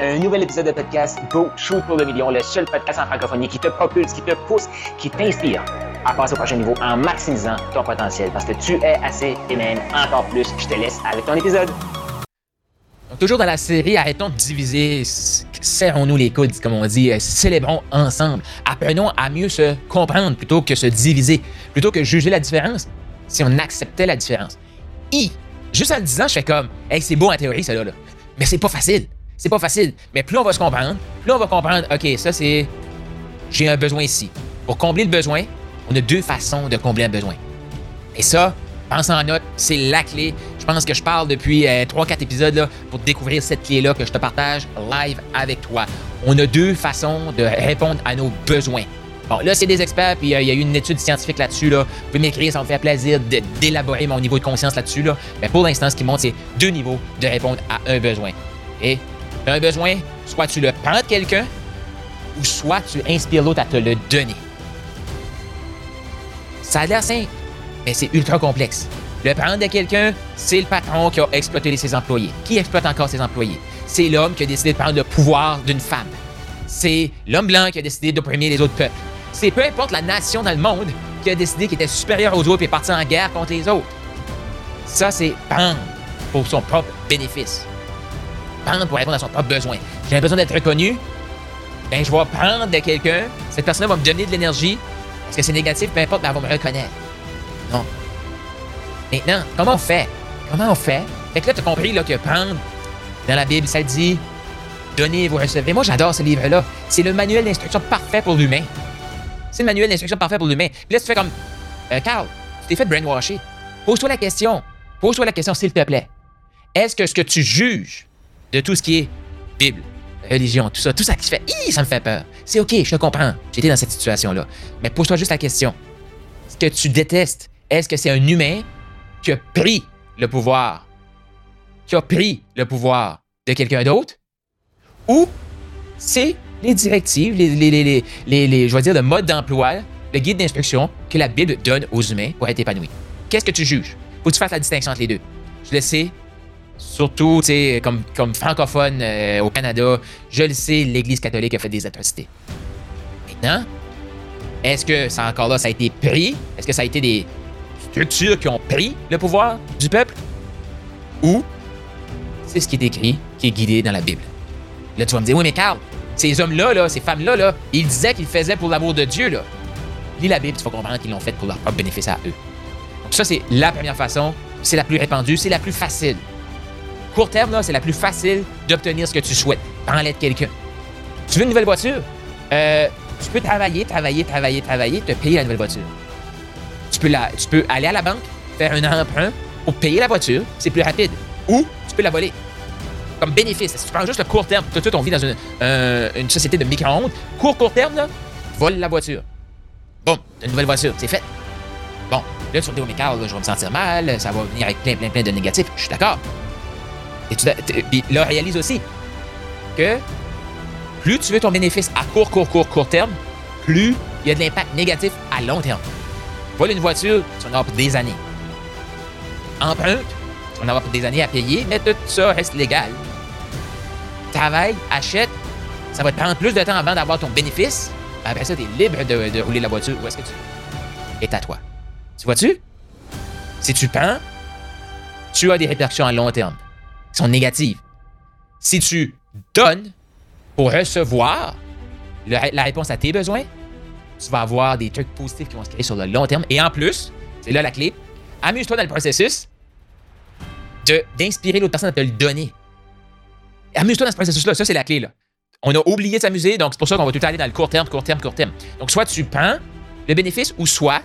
Un nouvel épisode de podcast Go Shoot pour le million, le seul podcast en francophonie qui te propulse, qui te pousse, qui t'inspire à passer au prochain niveau en maximisant ton potentiel parce que tu es assez et même encore plus. Je te laisse avec ton épisode. Toujours dans la série, arrêtons de diviser, serrons-nous les coudes, comme on dit, euh, célébrons ensemble. Apprenons à mieux se comprendre plutôt que se diviser, plutôt que juger la différence, si on acceptait la différence. I, juste en le disant, je fais comme, hey, c'est beau en théorie, ça là, mais c'est pas facile. C'est pas facile. Mais plus on va se comprendre, plus on va comprendre, OK, ça c'est. J'ai un besoin ici. Pour combler le besoin, on a deux façons de combler un besoin. Et ça, pense en note, c'est la clé. Je pense que je parle depuis 3-4 euh, épisodes pour découvrir cette clé-là que je te partage live avec toi. On a deux façons de répondre à nos besoins. Bon, là, c'est des experts, puis euh, il y a eu une étude scientifique là-dessus. Là. Vous pouvez m'écrire, ça me fait plaisir d'élaborer mon niveau de conscience là-dessus. Là. Mais pour l'instant, ce qui montre, c'est deux niveaux de répondre à un besoin. Et un besoin, soit tu le prends de quelqu'un, ou soit tu inspires l'autre à te le donner. Ça a l'air simple, mais c'est ultra complexe. Le prendre de quelqu'un, c'est le patron qui a exploité ses employés. Qui exploite encore ses employés? C'est l'homme qui a décidé de prendre le pouvoir d'une femme. C'est l'homme blanc qui a décidé d'opprimer les autres peuples. C'est peu importe la nation dans le monde qui a décidé qu'il était supérieur aux autres et est parti en guerre contre les autres. Ça, c'est prendre pour son propre bénéfice prendre pour répondre à son propre besoin. J'ai besoin d'être reconnu. Ben, je vais prendre de quelqu'un. Cette personne va me donner de l'énergie. Est-ce que c'est négatif? Peu importe, mais elle va me reconnaître. Non. Maintenant, comment on fait? Comment on fait? Fait que là, tu as compris là, que prendre, dans la Bible, ça dit Donnez, vous recevez. Moi, j'adore ce livre-là. C'est le manuel d'instruction parfait pour l'humain. C'est le manuel d'instruction parfait pour l'humain. Puis là, tu fais comme euh, Carl, tu t'es fait brainwasher. Pose-toi la question. Pose-toi la question, s'il te plaît. Est-ce que ce que tu juges de tout ce qui est Bible, religion, tout ça, tout ça qui fait, ça me fait peur. C'est OK, je te comprends. J'étais dans cette situation-là. Mais pose-toi juste la question. Ce que tu détestes, est-ce que c'est un humain qui a pris le pouvoir, qui a pris le pouvoir de quelqu'un d'autre, ou c'est les directives, les, les, les, je vais dire, le mode d'emploi, le guide d'instruction que la Bible donne aux humains pour être épanouis? Qu'est-ce que tu juges? Faut que tu fasses la distinction entre les deux. Je le sais, Surtout, tu sais, comme, comme francophone euh, au Canada, je le sais, l'Église catholique a fait des atrocités. Maintenant, est-ce que ça encore là, ça a été pris? Est-ce que ça a été des structures qui ont pris le pouvoir du peuple? Ou c'est ce qui est écrit, qui est guidé dans la Bible? Là, tu vas me dire, oui, mais Carl, ces hommes-là, là, ces femmes-là, là, ils disaient qu'ils faisaient pour l'amour de Dieu. Là. Lis la Bible, tu vas comprendre qu'ils l'ont fait pour leur propre bénéfice à eux. Donc ça, c'est la première façon, c'est la plus répandue, c'est la plus facile. Court terme, c'est la plus facile d'obtenir ce que tu souhaites. De quelqu'un. Tu veux une nouvelle voiture? Euh, tu peux travailler, travailler, travailler, travailler, te payer la nouvelle voiture. Tu peux, aller à la banque, faire un emprunt pour payer la voiture, c'est plus rapide. Ou tu peux la voler. Comme bénéfice. Si tu prends juste le court terme, tout de suite, on vit dans une, une société de micro-ondes. Court, court terme, vole la voiture. Bon, une nouvelle voiture, c'est fait. Bon, là, tu vas dire, oh, mais Carl, je vais me sentir mal, ça va venir avec plein, plein, plein de négatifs. Je suis d'accord. Et puis là, réalise aussi que plus tu veux ton bénéfice à court, court, court, court terme, plus il y a de l'impact négatif à long terme. Voilà une voiture, tu en avoir pour des années. Emprunte, tu en avoir pour des années à payer, mais tout ça reste légal. Travaille, achète, ça va te prendre plus de temps avant d'avoir ton bénéfice. Après ça, tu es libre de, rouler la voiture où est-ce que tu veux. Et à toi. Tu vois-tu? Si tu prends, tu as des répercussions à long terme sont négatives. Si tu donnes pour recevoir la réponse à tes besoins, tu vas avoir des trucs positifs qui vont se créer sur le long terme. Et en plus, c'est là la clé, amuse-toi dans le processus d'inspirer l'autre personne à te le donner. Amuse-toi dans ce processus-là, ça c'est la clé. Là. On a oublié de s'amuser, donc c'est pour ça qu'on va tout aller dans le court terme, court terme, court terme. Donc soit tu prends le bénéfice ou soit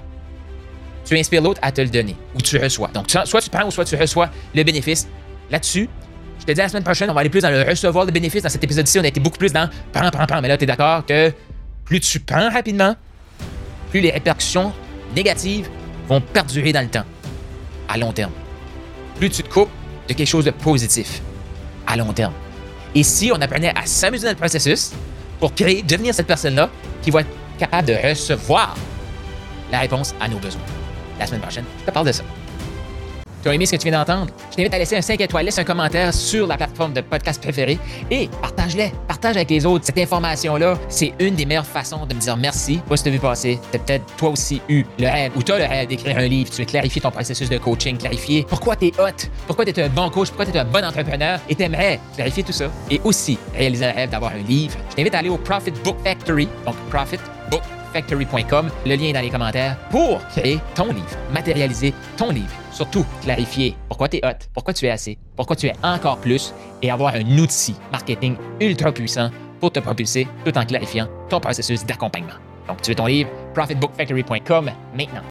tu inspires l'autre à te le donner ou tu reçois. Donc soit tu prends ou soit tu reçois le bénéfice là-dessus. Je te dis la semaine prochaine, on va aller plus dans le recevoir de bénéfices. Dans cet épisode-ci, on a été beaucoup plus dans prends, prends, prends. Mais là, tu es d'accord que plus tu prends rapidement, plus les répercussions négatives vont perdurer dans le temps, à long terme. Plus tu te coupes de quelque chose de positif, à long terme. Et si on apprenait à s'amuser dans le processus pour créer, devenir cette personne-là qui va être capable de recevoir la réponse à nos besoins. La semaine prochaine, je te parle de ça. Tu as aimé ce que tu viens d'entendre? Je t'invite à laisser un 5 étoiles, laisse un commentaire sur la plateforme de podcast préférée et partage-les. Partage avec les autres. Cette information-là, c'est une des meilleures façons de me dire merci. Pas si tu as vu passer. Tu peut-être toi aussi eu le rêve ou tu as le rêve d'écrire un livre. Tu veux clarifier ton processus de coaching, clarifier pourquoi tu es hot, pourquoi tu es un bon coach, pourquoi tu es un bon entrepreneur et tu aimerais clarifier tout ça. Et aussi réaliser un rêve d'avoir un livre. Je t'invite à aller au Profit Book Factory, donc Profit Book factory.com, le lien est dans les commentaires, pour créer ton livre, matérialiser ton livre. Surtout, clarifier pourquoi tu es hot, pourquoi tu es assez, pourquoi tu es encore plus et avoir un outil marketing ultra puissant pour te propulser tout en clarifiant ton processus d'accompagnement. Donc, tu veux ton livre, profitbookfactory.com maintenant.